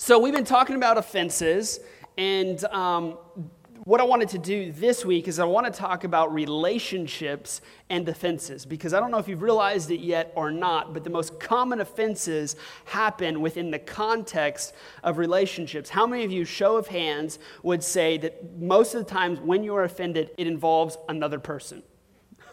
So, we've been talking about offenses, and um, what I wanted to do this week is I want to talk about relationships and offenses because I don't know if you've realized it yet or not, but the most common offenses happen within the context of relationships. How many of you, show of hands, would say that most of the times when you are offended, it involves another person?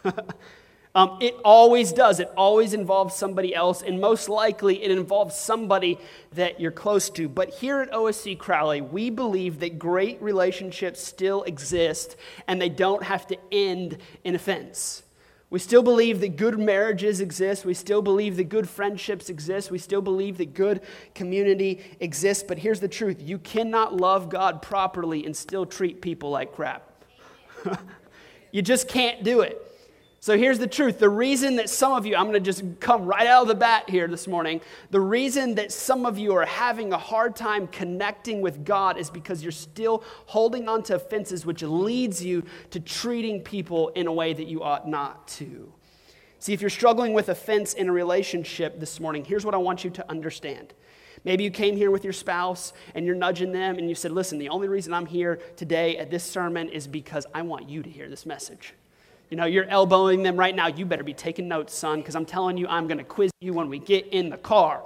Um, it always does. It always involves somebody else, and most likely it involves somebody that you're close to. But here at OSC Crowley, we believe that great relationships still exist and they don't have to end in offense. We still believe that good marriages exist. We still believe that good friendships exist. We still believe that good community exists. But here's the truth you cannot love God properly and still treat people like crap. you just can't do it. So here's the truth. The reason that some of you, I'm going to just come right out of the bat here this morning. The reason that some of you are having a hard time connecting with God is because you're still holding on to offenses, which leads you to treating people in a way that you ought not to. See, if you're struggling with offense in a relationship this morning, here's what I want you to understand. Maybe you came here with your spouse and you're nudging them and you said, Listen, the only reason I'm here today at this sermon is because I want you to hear this message. You know, you're elbowing them right now. You better be taking notes, son, because I'm telling you, I'm going to quiz you when we get in the car.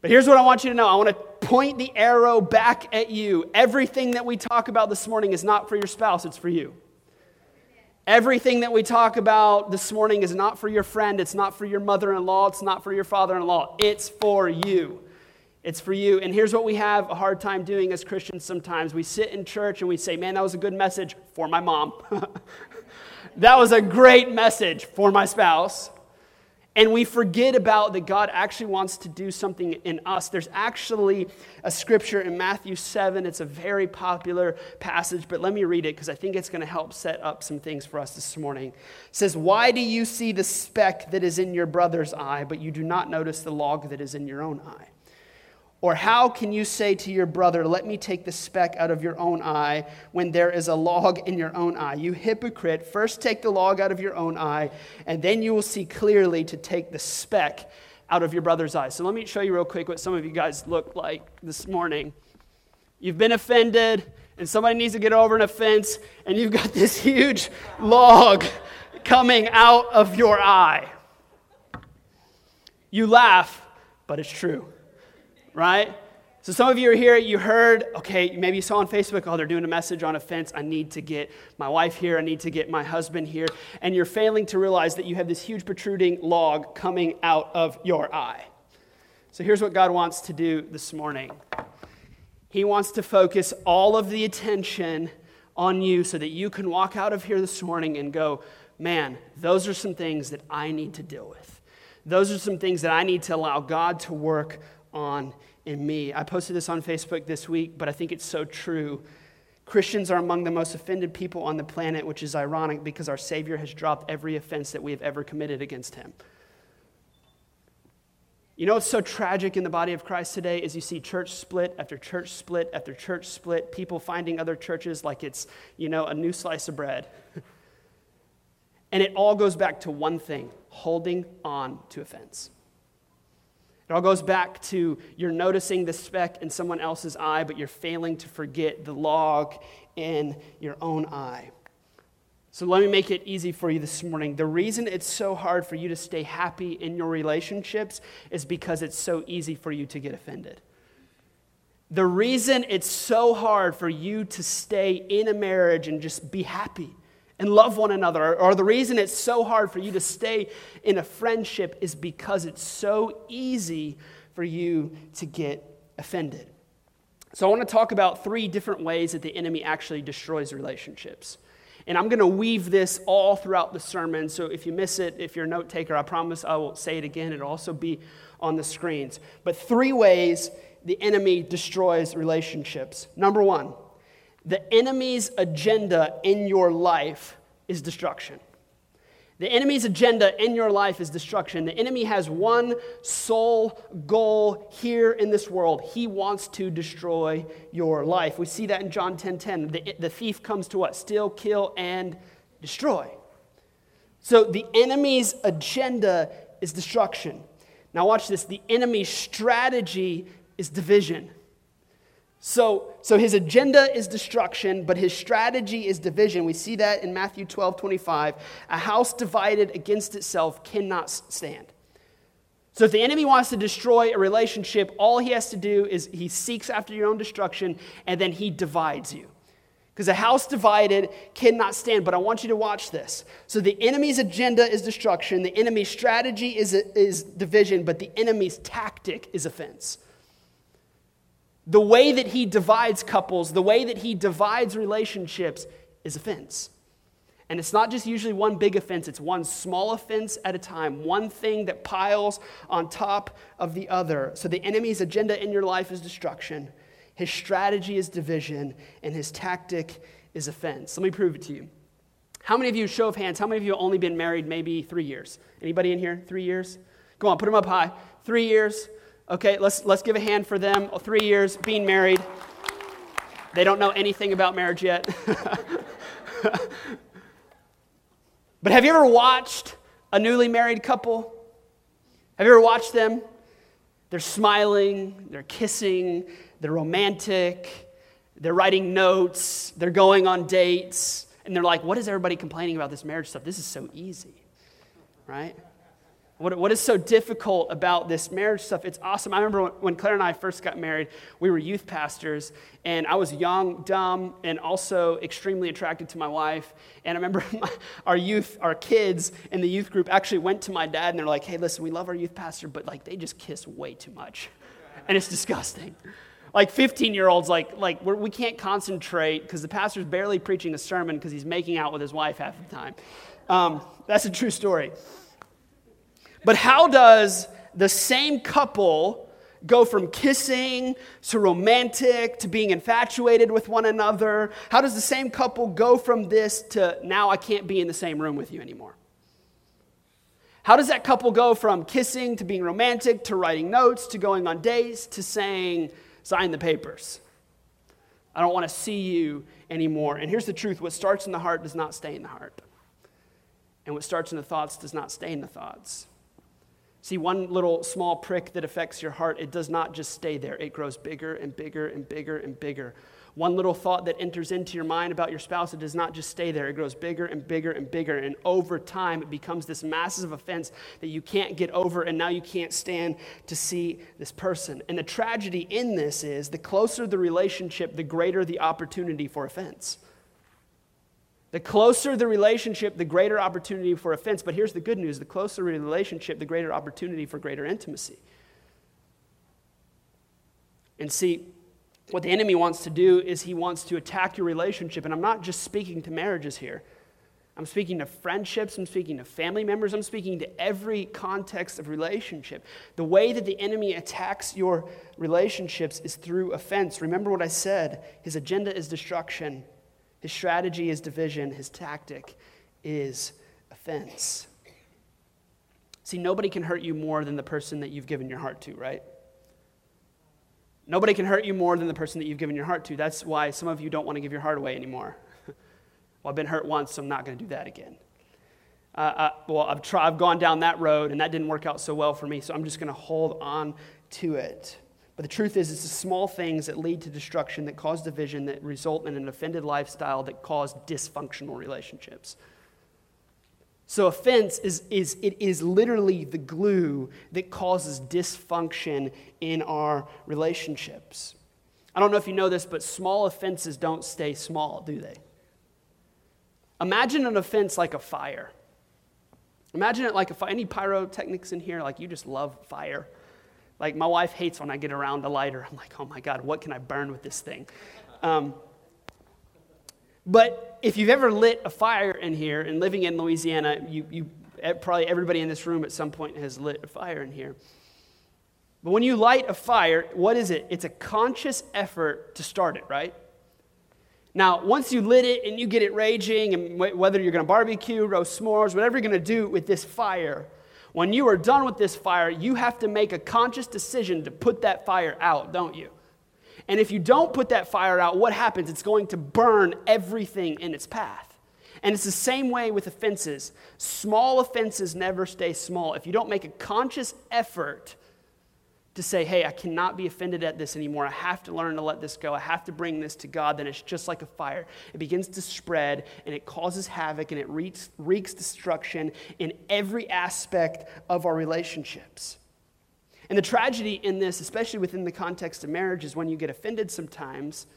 But here's what I want you to know I want to point the arrow back at you. Everything that we talk about this morning is not for your spouse, it's for you. Everything that we talk about this morning is not for your friend, it's not for your mother in law, it's not for your father in law, it's for you. It's for you. And here's what we have a hard time doing as Christians sometimes. We sit in church and we say, Man, that was a good message for my mom. that was a great message for my spouse. And we forget about that God actually wants to do something in us. There's actually a scripture in Matthew 7. It's a very popular passage, but let me read it because I think it's going to help set up some things for us this morning. It says, Why do you see the speck that is in your brother's eye, but you do not notice the log that is in your own eye? Or how can you say to your brother, Let me take the speck out of your own eye, when there is a log in your own eye? You hypocrite, first take the log out of your own eye, and then you will see clearly to take the speck out of your brother's eye. So let me show you real quick what some of you guys look like this morning. You've been offended, and somebody needs to get over an offense, and you've got this huge log coming out of your eye. You laugh, but it's true right? So some of you are here, you heard, okay, maybe you saw on Facebook, oh, they're doing a message on offense. I need to get my wife here, I need to get my husband here. And you're failing to realize that you have this huge protruding log coming out of your eye. So here's what God wants to do this morning He wants to focus all of the attention on you so that you can walk out of here this morning and go, man, those are some things that I need to deal with. Those are some things that I need to allow God to work on in me. I posted this on Facebook this week, but I think it's so true. Christians are among the most offended people on the planet, which is ironic because our Savior has dropped every offense that we have ever committed against him. You know what's so tragic in the body of Christ today is you see church split after church split after church split, people finding other churches like it's, you know, a new slice of bread. and it all goes back to one thing holding on to offense. It all goes back to you're noticing the speck in someone else's eye, but you're failing to forget the log in your own eye. So let me make it easy for you this morning. The reason it's so hard for you to stay happy in your relationships is because it's so easy for you to get offended. The reason it's so hard for you to stay in a marriage and just be happy and love one another, or the reason it's so hard for you to stay in a friendship is because it's so easy for you to get offended. So, I want to talk about three different ways that the enemy actually destroys relationships. And I'm going to weave this all throughout the sermon. So, if you miss it, if you're a note taker, I promise I will say it again. It'll also be on the screens. But three ways the enemy destroys relationships. Number one, the enemy's agenda in your life is destruction. The enemy's agenda in your life is destruction. The enemy has one sole goal here in this world. He wants to destroy your life. We see that in John 10 10. The, the thief comes to what? Steal, kill, and destroy. So the enemy's agenda is destruction. Now, watch this. The enemy's strategy is division. So, so his agenda is destruction, but his strategy is division. We see that in Matthew 12 25. A house divided against itself cannot stand. So if the enemy wants to destroy a relationship, all he has to do is he seeks after your own destruction and then he divides you. Because a house divided cannot stand. But I want you to watch this. So the enemy's agenda is destruction, the enemy's strategy is, is division, but the enemy's tactic is offense. The way that he divides couples, the way that he divides relationships is offense. And it's not just usually one big offense, it's one small offense at a time, one thing that piles on top of the other. So the enemy's agenda in your life is destruction, his strategy is division, and his tactic is offense. Let me prove it to you. How many of you, show of hands, how many of you have only been married maybe three years? Anybody in here? Three years? Go on, put them up high. Three years. Okay, let's, let's give a hand for them. Three years being married. They don't know anything about marriage yet. but have you ever watched a newly married couple? Have you ever watched them? They're smiling, they're kissing, they're romantic, they're writing notes, they're going on dates, and they're like, what is everybody complaining about this marriage stuff? This is so easy, right? What, what is so difficult about this marriage stuff? It's awesome. I remember when Claire and I first got married, we were youth pastors, and I was young, dumb, and also extremely attracted to my wife. And I remember my, our youth, our kids in the youth group actually went to my dad and they're like, hey, listen, we love our youth pastor, but like they just kiss way too much. And it's disgusting. Like 15 year olds, like, like we're, we can not concentrate because the pastor's barely preaching a sermon because he's making out with his wife half the time. Um, that's a true story. But how does the same couple go from kissing to romantic to being infatuated with one another? How does the same couple go from this to now I can't be in the same room with you anymore? How does that couple go from kissing to being romantic to writing notes to going on dates to saying, sign the papers? I don't want to see you anymore. And here's the truth what starts in the heart does not stay in the heart. And what starts in the thoughts does not stay in the thoughts. See, one little small prick that affects your heart, it does not just stay there. It grows bigger and bigger and bigger and bigger. One little thought that enters into your mind about your spouse, it does not just stay there. It grows bigger and bigger and bigger. And over time, it becomes this massive offense that you can't get over, and now you can't stand to see this person. And the tragedy in this is the closer the relationship, the greater the opportunity for offense. The closer the relationship, the greater opportunity for offense. But here's the good news the closer the relationship, the greater opportunity for greater intimacy. And see, what the enemy wants to do is he wants to attack your relationship. And I'm not just speaking to marriages here. I'm speaking to friendships, I'm speaking to family members, I'm speaking to every context of relationship. The way that the enemy attacks your relationships is through offense. Remember what I said his agenda is destruction. His strategy is division, his tactic is offense. See, nobody can hurt you more than the person that you've given your heart to, right? Nobody can hurt you more than the person that you've given your heart to. That's why some of you don't want to give your heart away anymore. well, I've been hurt once, so I'm not going to do that again. Uh, uh, well, I've, tried, I've gone down that road, and that didn't work out so well for me, so I'm just going to hold on to it. But the truth is, it's the small things that lead to destruction, that cause division, that result in an offended lifestyle, that cause dysfunctional relationships. So offense is, is it is literally the glue that causes dysfunction in our relationships. I don't know if you know this, but small offenses don't stay small, do they? Imagine an offense like a fire. Imagine it like a fire. Any pyrotechnics in here? Like you just love fire. Like, my wife hates when I get around a lighter. I'm like, oh my God, what can I burn with this thing? Um, but if you've ever lit a fire in here and living in Louisiana, you, you, probably everybody in this room at some point has lit a fire in here. But when you light a fire, what is it? It's a conscious effort to start it, right? Now, once you lit it and you get it raging, and whether you're going to barbecue, roast s'mores, whatever you're going to do with this fire, when you are done with this fire, you have to make a conscious decision to put that fire out, don't you? And if you don't put that fire out, what happens? It's going to burn everything in its path. And it's the same way with offenses. Small offenses never stay small. If you don't make a conscious effort to say, hey, I cannot be offended at this anymore. I have to learn to let this go. I have to bring this to God. Then it's just like a fire. It begins to spread and it causes havoc and it wreaks, wreaks destruction in every aspect of our relationships. And the tragedy in this, especially within the context of marriage, is when you get offended sometimes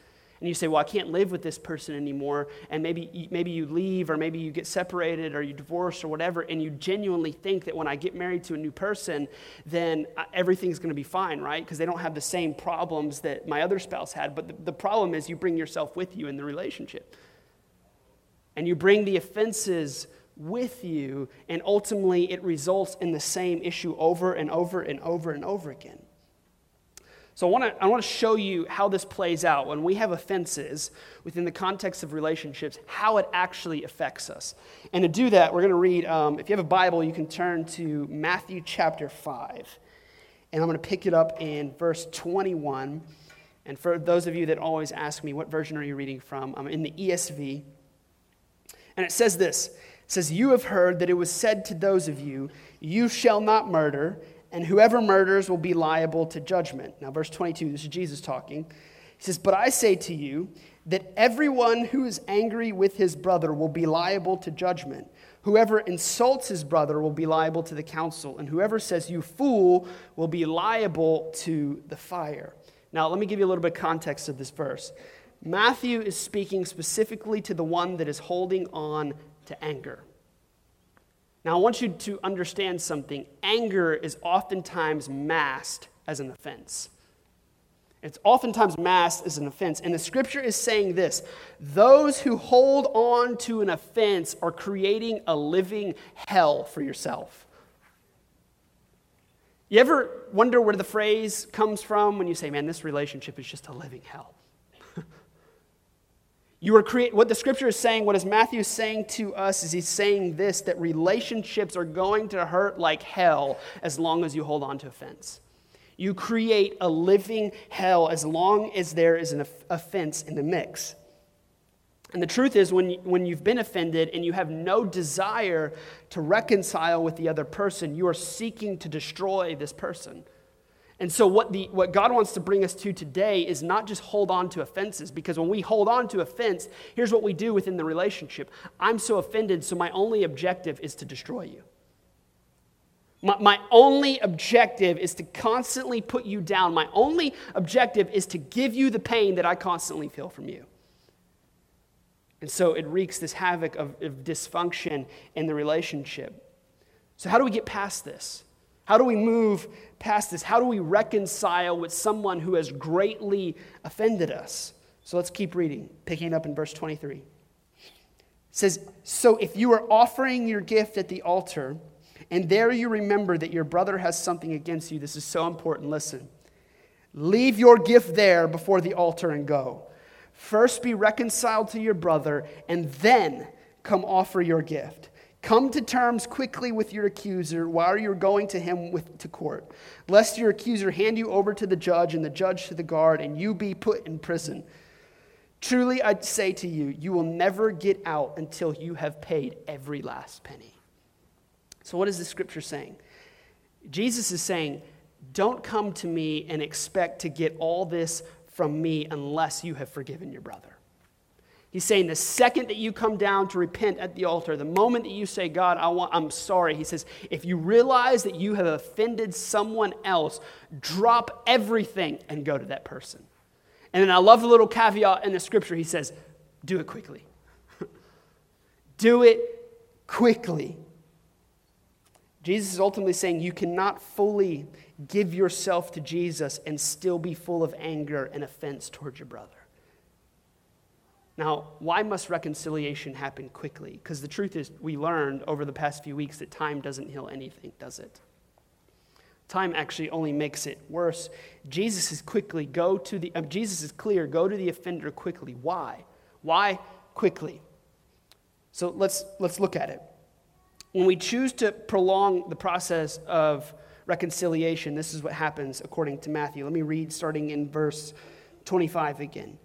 and you say, Well, I can't live with this person anymore, and maybe, maybe you leave, or maybe you get separated, or you divorce, or whatever, and you genuinely think that when I get married to a new person, then uh, everything's going to be fine, right? Because they don't have the same problems that my other spouse had. But the, the problem is you bring yourself with you in the relationship. And you bring the offenses with you, and ultimately it results in the same issue over and over and over and over again. So I want to I want to show you how this plays out when we have offenses within the context of relationships, how it actually affects us. And to do that, we're going to read. Um, if you have a Bible, you can turn to Matthew chapter five, and I'm going to pick it up in verse 21. And for those of you that always ask me, what version are you reading from? I'm in the ESV, and it says this. It says, "You have heard that it was said to those of you, you shall not murder." And whoever murders will be liable to judgment. Now, verse 22, this is Jesus talking. He says, But I say to you that everyone who is angry with his brother will be liable to judgment. Whoever insults his brother will be liable to the council, and whoever says, You fool, will be liable to the fire. Now, let me give you a little bit of context of this verse. Matthew is speaking specifically to the one that is holding on to anger. Now, I want you to understand something. Anger is oftentimes masked as an offense. It's oftentimes masked as an offense. And the scripture is saying this those who hold on to an offense are creating a living hell for yourself. You ever wonder where the phrase comes from when you say, man, this relationship is just a living hell? You are create what the scripture is saying, what is Matthew saying to us is he's saying this that relationships are going to hurt like hell as long as you hold on to offense. You create a living hell as long as there is an offense in the mix. And the truth is, when, when you've been offended and you have no desire to reconcile with the other person, you are seeking to destroy this person. And so, what, the, what God wants to bring us to today is not just hold on to offenses, because when we hold on to offense, here's what we do within the relationship I'm so offended, so my only objective is to destroy you. My, my only objective is to constantly put you down. My only objective is to give you the pain that I constantly feel from you. And so it wreaks this havoc of, of dysfunction in the relationship. So, how do we get past this? How do we move past this? How do we reconcile with someone who has greatly offended us? So let's keep reading, picking up in verse 23. It says, So if you are offering your gift at the altar, and there you remember that your brother has something against you, this is so important. Listen. Leave your gift there before the altar and go. First be reconciled to your brother, and then come offer your gift. Come to terms quickly with your accuser while you're going to him with, to court, lest your accuser hand you over to the judge and the judge to the guard, and you be put in prison. Truly, I say to you, you will never get out until you have paid every last penny. So, what is the scripture saying? Jesus is saying, Don't come to me and expect to get all this from me unless you have forgiven your brother. He's saying the second that you come down to repent at the altar, the moment that you say, God, I want, I'm sorry, he says, if you realize that you have offended someone else, drop everything and go to that person. And then I love the little caveat in the scripture. He says, do it quickly. do it quickly. Jesus is ultimately saying you cannot fully give yourself to Jesus and still be full of anger and offense towards your brother. Now, why must reconciliation happen quickly? Because the truth is, we learned over the past few weeks that time doesn't heal anything, does it? Time actually only makes it worse. Jesus is quickly go to the uh, Jesus is clear, go to the offender quickly. Why? Why quickly? So let's let's look at it. When we choose to prolong the process of reconciliation, this is what happens according to Matthew. Let me read starting in verse 25 again.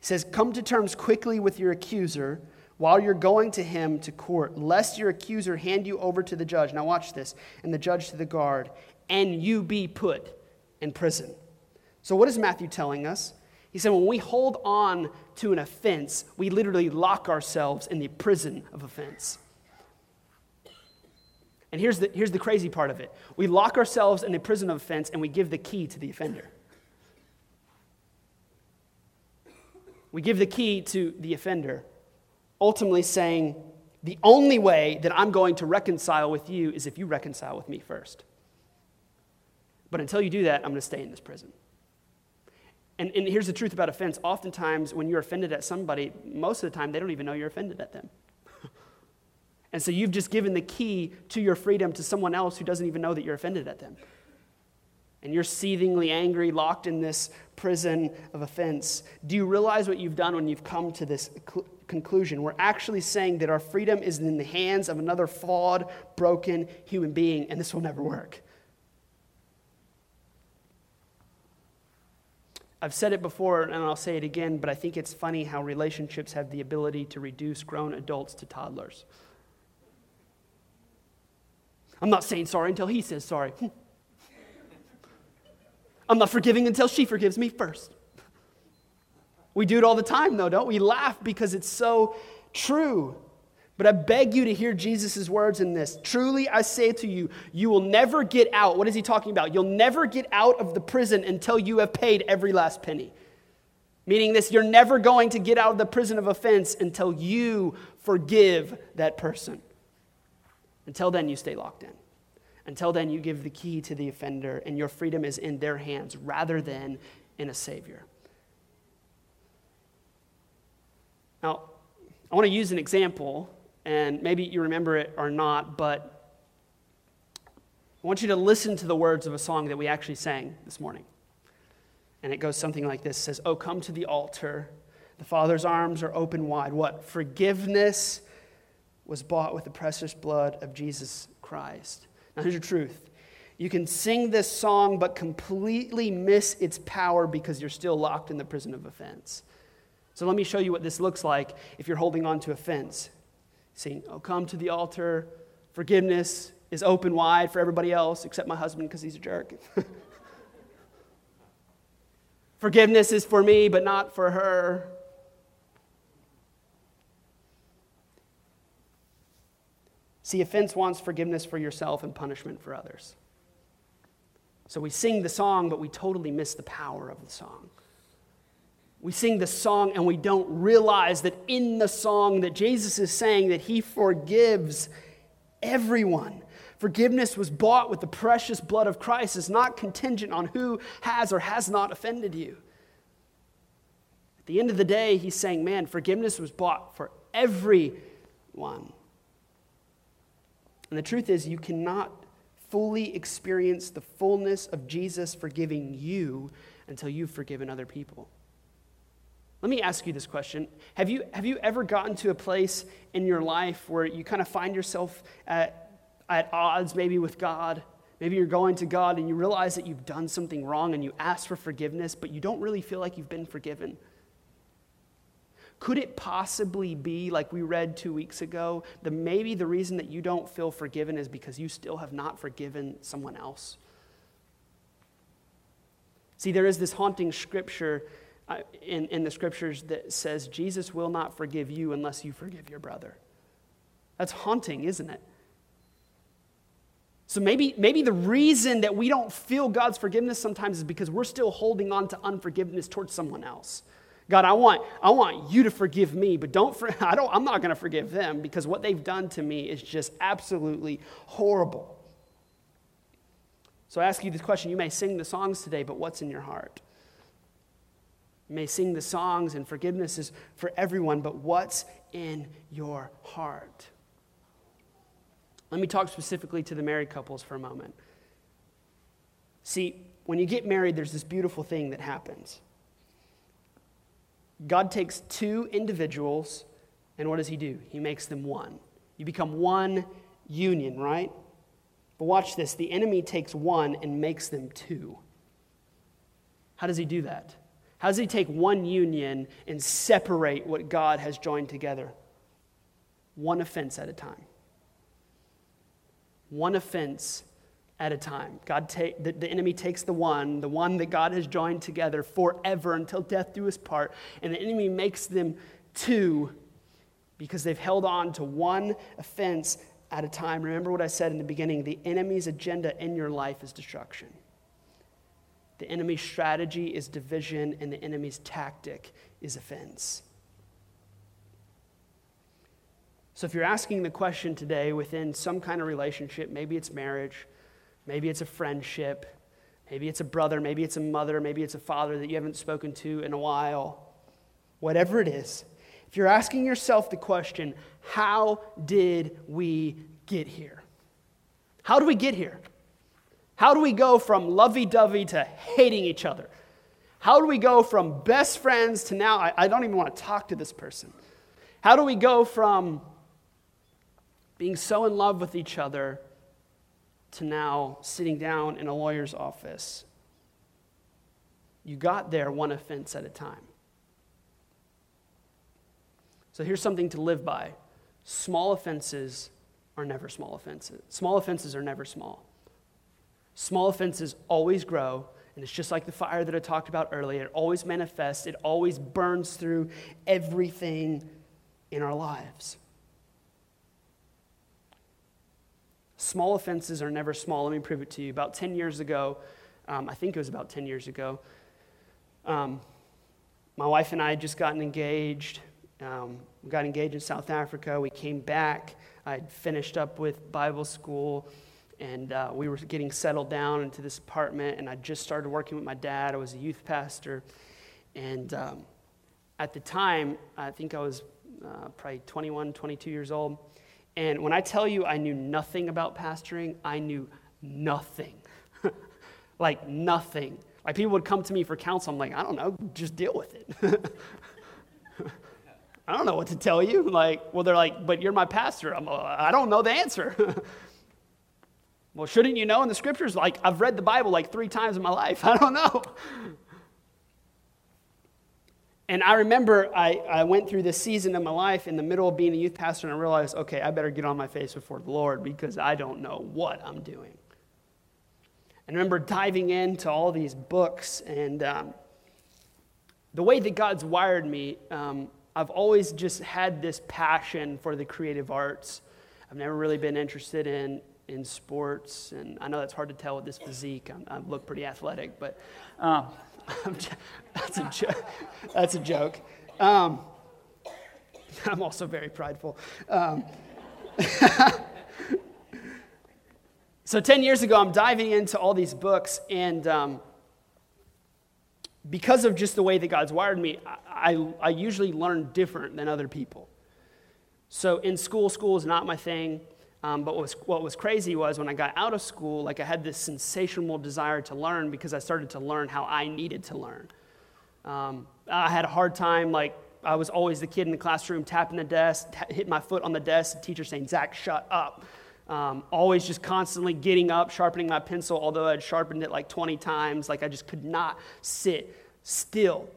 He says, Come to terms quickly with your accuser while you're going to him to court, lest your accuser hand you over to the judge. Now, watch this, and the judge to the guard, and you be put in prison. So, what is Matthew telling us? He said, when we hold on to an offense, we literally lock ourselves in the prison of offense. And here's the, here's the crazy part of it we lock ourselves in the prison of offense and we give the key to the offender. We give the key to the offender, ultimately saying, the only way that I'm going to reconcile with you is if you reconcile with me first. But until you do that, I'm going to stay in this prison. And, and here's the truth about offense oftentimes, when you're offended at somebody, most of the time, they don't even know you're offended at them. and so you've just given the key to your freedom to someone else who doesn't even know that you're offended at them. And you're seethingly angry, locked in this prison of offense. Do you realize what you've done when you've come to this cl- conclusion? We're actually saying that our freedom is in the hands of another flawed, broken human being, and this will never work. I've said it before and I'll say it again, but I think it's funny how relationships have the ability to reduce grown adults to toddlers. I'm not saying sorry until he says sorry. I'm not forgiving until she forgives me first. We do it all the time, though, don't we? Laugh because it's so true. But I beg you to hear Jesus' words in this. Truly, I say to you, you will never get out. What is he talking about? You'll never get out of the prison until you have paid every last penny. Meaning this, you're never going to get out of the prison of offense until you forgive that person. Until then, you stay locked in. Until then, you give the key to the offender, and your freedom is in their hands rather than in a Savior. Now, I want to use an example and maybe you remember it or not, but I want you to listen to the words of a song that we actually sang this morning. And it goes something like this it says, Oh, come to the altar. The Father's arms are open wide. What? Forgiveness was bought with the precious blood of Jesus Christ. Here's your truth. You can sing this song, but completely miss its power because you're still locked in the prison of offense. So, let me show you what this looks like if you're holding on to offense saying, Oh, come to the altar. Forgiveness is open wide for everybody else except my husband because he's a jerk. Forgiveness is for me, but not for her. See, offense wants forgiveness for yourself and punishment for others. So we sing the song, but we totally miss the power of the song. We sing the song and we don't realize that in the song that Jesus is saying that he forgives everyone. Forgiveness was bought with the precious blood of Christ. It's not contingent on who has or has not offended you. At the end of the day, he's saying, man, forgiveness was bought for everyone. And the truth is, you cannot fully experience the fullness of Jesus forgiving you until you've forgiven other people. Let me ask you this question. Have you, have you ever gotten to a place in your life where you kind of find yourself at, at odds maybe with God? Maybe you're going to God and you realize that you've done something wrong and you ask for forgiveness, but you don't really feel like you've been forgiven. Could it possibly be, like we read two weeks ago, that maybe the reason that you don't feel forgiven is because you still have not forgiven someone else? See, there is this haunting scripture uh, in, in the scriptures that says Jesus will not forgive you unless you forgive your brother. That's haunting, isn't it? So maybe, maybe the reason that we don't feel God's forgiveness sometimes is because we're still holding on to unforgiveness towards someone else. God, I want, I want you to forgive me, but don't for, I don't, I'm not going to forgive them because what they've done to me is just absolutely horrible. So I ask you this question. You may sing the songs today, but what's in your heart? You may sing the songs, and forgiveness is for everyone, but what's in your heart? Let me talk specifically to the married couples for a moment. See, when you get married, there's this beautiful thing that happens. God takes two individuals, and what does He do? He makes them one. You become one union, right? But watch this the enemy takes one and makes them two. How does he do that? How does he take one union and separate what God has joined together? One offense at a time. One offense at a time. God take, the, the enemy takes the one, the one that God has joined together forever until death do us part, and the enemy makes them two because they've held on to one offense at a time. Remember what I said in the beginning the enemy's agenda in your life is destruction. The enemy's strategy is division, and the enemy's tactic is offense. So, if you're asking the question today within some kind of relationship, maybe it's marriage, maybe it's a friendship, maybe it's a brother, maybe it's a mother, maybe it's a father that you haven't spoken to in a while, whatever it is, if you're asking yourself the question, how did we get here? How do we get here? How do we go from lovey dovey to hating each other? How do we go from best friends to now, I, I, don't even want to talk to this person? How do we go from being so in love with each other to now sitting down in a lawyer's office. You got there one offense at a time. So here's something to live by small offenses are never small offenses. Small offenses are never small. Small offenses always grow, and it's just like the fire that I talked about earlier. It always manifests, it always burns through everything in our lives. Small offenses are never small. Let me prove it to you. About 10 years ago, um, I think it was about 10 years ago, um, my wife and I had just gotten engaged. Um, we got engaged in South Africa. We came back. I'd finished up with Bible school, and uh, we were getting settled down into this apartment. And I just started working with my dad. I was a youth pastor. And um, at the time, I think I was uh, probably 21, 22 years old. And when I tell you I knew nothing about pastoring, I knew nothing. like nothing. Like people would come to me for counsel. I'm like, I don't know, just deal with it. I don't know what to tell you. Like, well, they're like, but you're my pastor. I'm, uh, I don't know the answer. well, shouldn't you know in the scriptures? Like, I've read the Bible like three times in my life. I don't know. And I remember I, I went through this season of my life in the middle of being a youth pastor, and I realized, okay, I better get on my face before the Lord because I don't know what I'm doing. And I remember diving into all these books, and um, the way that God's wired me, um, I've always just had this passion for the creative arts. I've never really been interested in, in sports, and I know that's hard to tell with this physique. I'm, i look pretty athletic, but. Um, that's, a joke. that's a joke. Um, I'm also very prideful. Um, so, 10 years ago, I'm diving into all these books, and um, because of just the way that God's wired me, I, I, I usually learn different than other people. So, in school, school is not my thing. Um, but what was, what was crazy was when I got out of school, like I had this sensational desire to learn because I started to learn how I needed to learn. Um, I had a hard time, like, I was always the kid in the classroom tapping the desk, t- hitting my foot on the desk, the teacher saying, Zach, shut up. Um, always just constantly getting up, sharpening my pencil, although I'd sharpened it like 20 times. Like, I just could not sit still.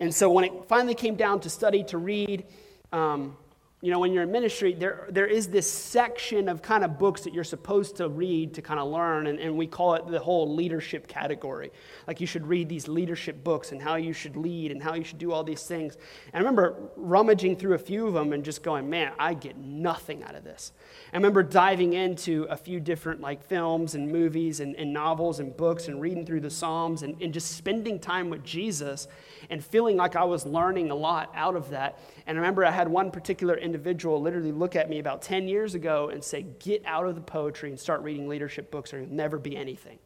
And so when it finally came down to study, to read, um, you know, when you're in ministry, there, there is this section of kind of books that you're supposed to read to kind of learn, and, and we call it the whole leadership category. Like you should read these leadership books and how you should lead and how you should do all these things. And I remember rummaging through a few of them and just going, man, I get nothing out of this. I remember diving into a few different like films and movies and, and novels and books and reading through the Psalms and, and just spending time with Jesus and feeling like I was learning a lot out of that. And I remember I had one particular individual literally look at me about 10 years ago and say, Get out of the poetry and start reading leadership books, or you'll never be anything.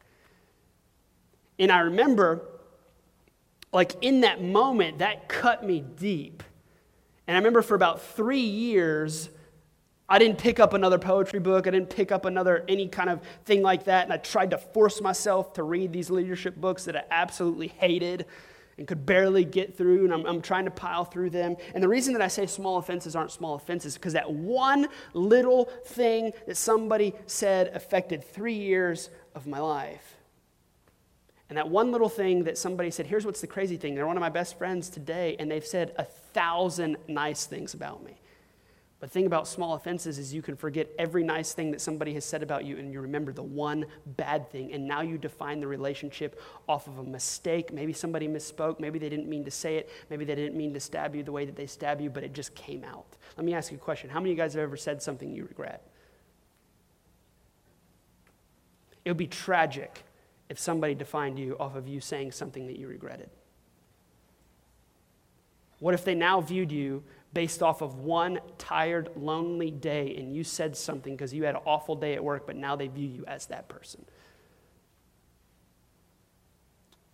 And I remember, like, in that moment, that cut me deep. And I remember for about three years, I didn't pick up another poetry book. I didn't pick up another any kind of thing like that. And I tried to force myself to read these leadership books that I absolutely hated and could barely get through, and I'm, I'm, trying to pile through them. And the reason that I say small offenses aren't small offenses is because that one little thing that somebody said affected three years of my life. And that one little thing that somebody said, here's what's the crazy thing. They're one of my best friends today, and they've said a thousand nice things about me. The thing about small offenses is you can forget every nice thing that somebody has said about you and you remember the one bad thing. And now you define the relationship off of a mistake. Maybe somebody misspoke. Maybe they didn't mean to say it. Maybe they didn't mean to stab you the way that they stab you, but it just came out. Let me ask you a question How many of you guys have ever said something you regret? It would be tragic if somebody defined you off of you saying something that you regretted. What if they now viewed you based off of one tired, lonely day and you said something because you had an awful day at work, but now they view you as that person?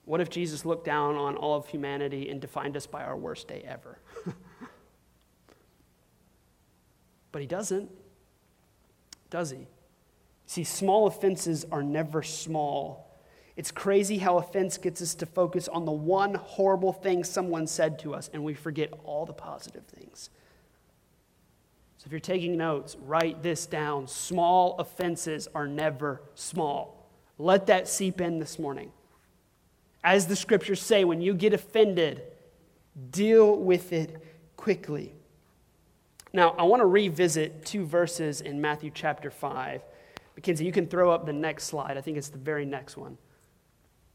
What if Jesus looked down on all of humanity and defined us by our worst day ever? but he doesn't, does he? See, small offenses are never small it's crazy how offense gets us to focus on the one horrible thing someone said to us, and we forget all the positive things. So if you're taking notes, write this down. Small offenses are never small. Let that seep in this morning. As the scriptures say, when you get offended, deal with it quickly. Now, I want to revisit two verses in Matthew chapter 5. Mackenzie, you can throw up the next slide. I think it's the very next one.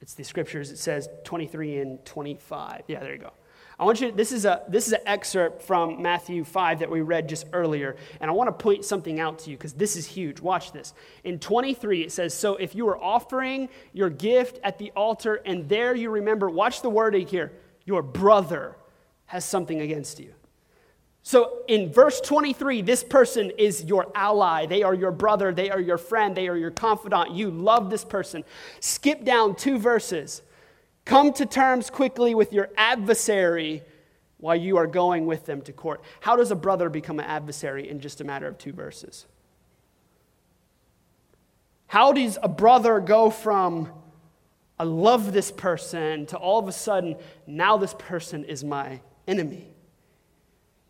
It's the scriptures. It says 23 and 25. Yeah, there you go. I want you, To, this is, a, this is an excerpt from Matthew 5 that we read just earlier, and I want to point something out to you because this is huge. Watch this. In 23, it says, So if you are offering your gift at the altar, and there you remember, watch the wording here, your brother has something against you. So in verse 23, this person is your ally. They are your brother. They are your friend. They are your confidant. You love this person. Skip down two verses. Come to terms quickly with your adversary while you are going with them to court. How does a brother become an adversary in just a matter of two verses? How does a brother go from, I love this person, to all of a sudden, now this person is my enemy?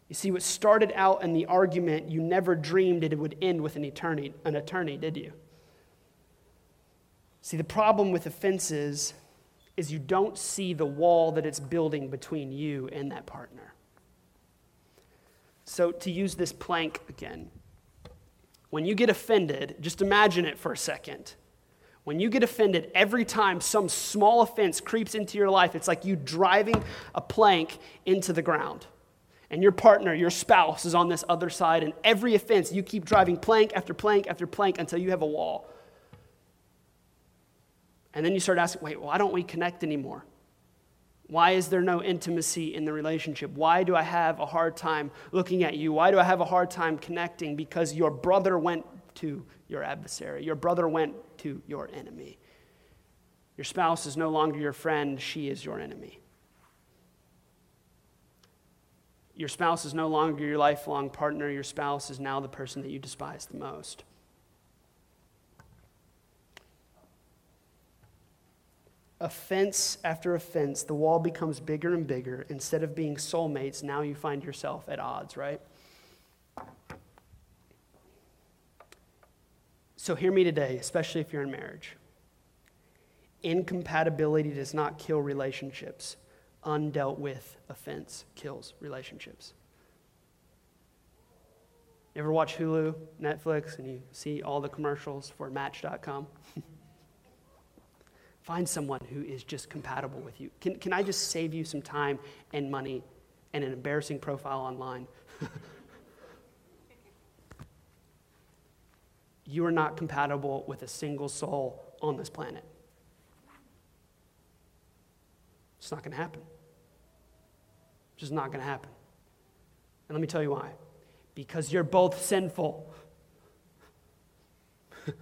You see, what started out in the argument, you never dreamed it would end with an attorney, an attorney, did you? See, the problem with offenses is you don't see the wall that it's building between you and that partner. So, to use this plank again, when you get offended, just imagine it for a second. When you get offended, every time some small offense creeps into your life, it's like you driving a plank into the ground and your partner, your spouse, is on this other side, and every offense, you keep driving plank after plank after plank until you have a wall. And then you start asking, wait, why don't we connect anymore? Why is there no intimacy in the relationship? Why do I have a hard time looking at you? Why do I have a hard time connecting? Because your brother went to your adversary, your brother went to your enemy. Your spouse is no longer your friend, she is your enemy. Your spouse is no longer your lifelong partner. Your spouse is now the person that you despise the most. Offense after offense, the wall becomes bigger and bigger. Instead of being soulmates, now you find yourself at odds, right? So, hear me today, especially if you're in marriage. Incompatibility does not kill relationships undealt with offense kills relationships. You ever watch Hulu, Netflix, and you see all the commercials for Match.com? Find someone who is just compatible with you. Can, can I just save you some time and money and an embarrassing profile online? you are not compatible with a single soul on this planet. It's not going to happen. Just not going to happen. And let me tell you why. Because you're both sinful.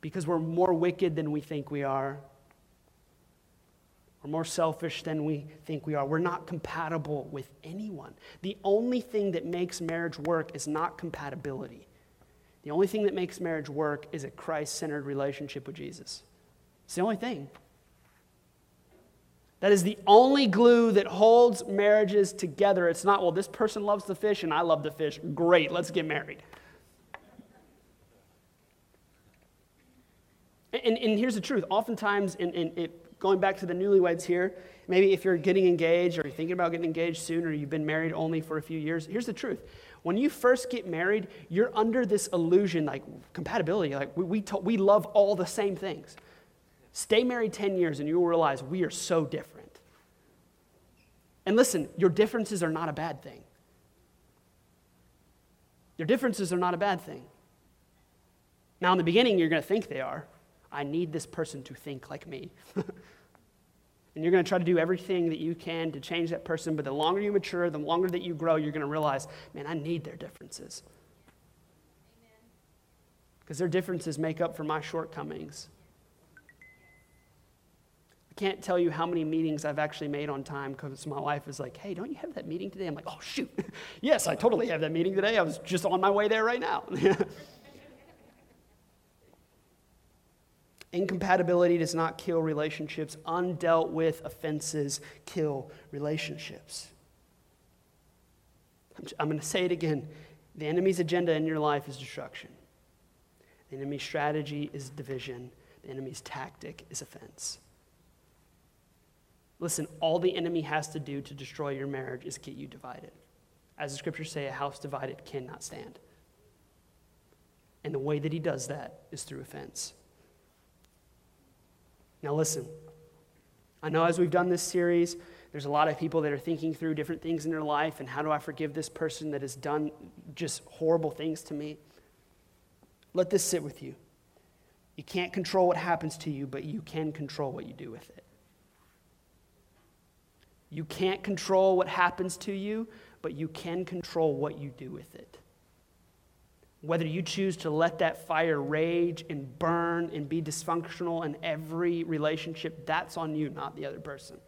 because we're more wicked than we think we are. We're more selfish than we think we are. We're not compatible with anyone. The only thing that makes marriage work is not compatibility. The only thing that makes marriage work is a Christ centered relationship with Jesus. It's the only thing. That is the only glue that holds marriages together. It's not, well, this person loves the fish and I love the fish. Great, let's get married. And, and here's the truth oftentimes, in, in it, going back to the newlyweds here, maybe if you're getting engaged or you're thinking about getting engaged soon or you've been married only for a few years, here's the truth. When you first get married, you're under this illusion, like compatibility, like we, we, to, we love all the same things. Stay married 10 years and you'll realize we are so different. And listen, your differences are not a bad thing. Your differences are not a bad thing. Now, in the beginning, you're going to think they are. I need this person to think like me. and you're going to try to do everything that you can to change that person, but the longer you mature, the longer that you grow, you're going to realize, man, I need their differences. Because their differences make up for my shortcomings. I can't tell you how many meetings I've actually made on time because my wife is like, hey, don't you have that meeting today? I'm like, oh, shoot. yes, I totally have that meeting today. I was just on my way there right now. Incompatibility does not kill relationships. Undealt with offenses kill relationships. I'm going to say it again. The enemy's agenda in your life is destruction. The enemy's strategy is division. The enemy's tactic is offense. Listen, all the enemy has to do to destroy your marriage is get you divided. As the scriptures say, a house divided cannot stand. And the way that he does that is through offense. Now, listen, I know as we've done this series, there's a lot of people that are thinking through different things in their life and how do I forgive this person that has done just horrible things to me? Let this sit with you. You can't control what happens to you, but you can control what you do with it. You can't control what happens to you, but you can control what you do with it. Whether you choose to let that fire rage and burn and be dysfunctional in every relationship, that's on you, not the other person.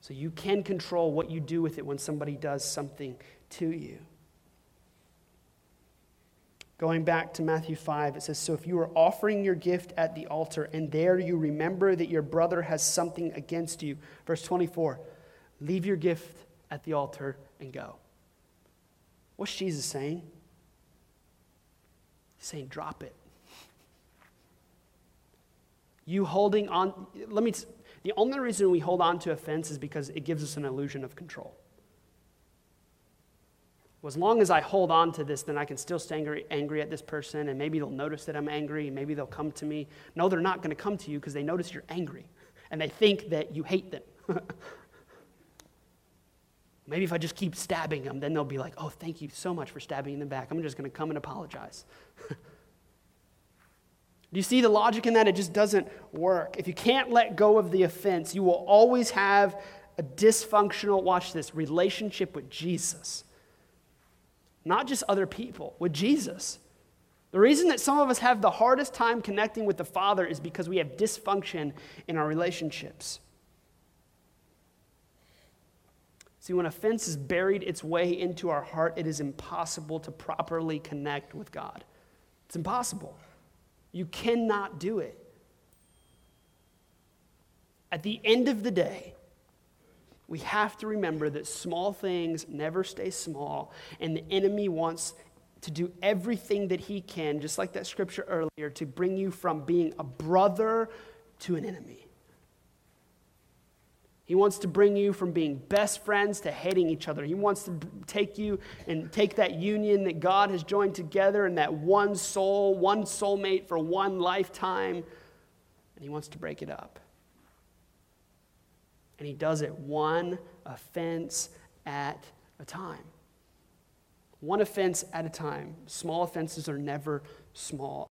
So you can control what you do with it when somebody does something to you. Going back to Matthew 5, it says, So if you are offering your gift at the altar, and there you remember that your brother has something against you. Verse 24, leave your gift at the altar and go. What's Jesus saying? He's saying, drop it. You holding on, let me, the only reason we hold on to offense is because it gives us an illusion of control. Well, as long as I hold on to this, then I can still stay angry, angry at this person, and maybe they'll notice that I'm angry, and maybe they'll come to me. No, they're not going to come to you because they notice you're angry, and they think that you hate them. Maybe if I just keep stabbing them, then they'll be like, oh, thank you so much for stabbing in the back. I'm just going to come and apologize. Do you see the logic in that? It just doesn't work. If you can't let go of the offense, you will always have a dysfunctional, watch this, relationship with Jesus. Not just other people, with Jesus. The reason that some of us have the hardest time connecting with the Father is because we have dysfunction in our relationships. See, when offense has buried its way into our heart, it is impossible to properly connect with God. It's impossible. You cannot do it. At the end of the day, we have to remember that small things never stay small, and the enemy wants to do everything that he can, just like that scripture earlier, to bring you from being a brother to an enemy. He wants to bring you from being best friends to hating each other. He wants to take you and take that union that God has joined together and that one soul, one soulmate for one lifetime, and he wants to break it up. And he does it one offense at a time. One offense at a time. Small offenses are never small.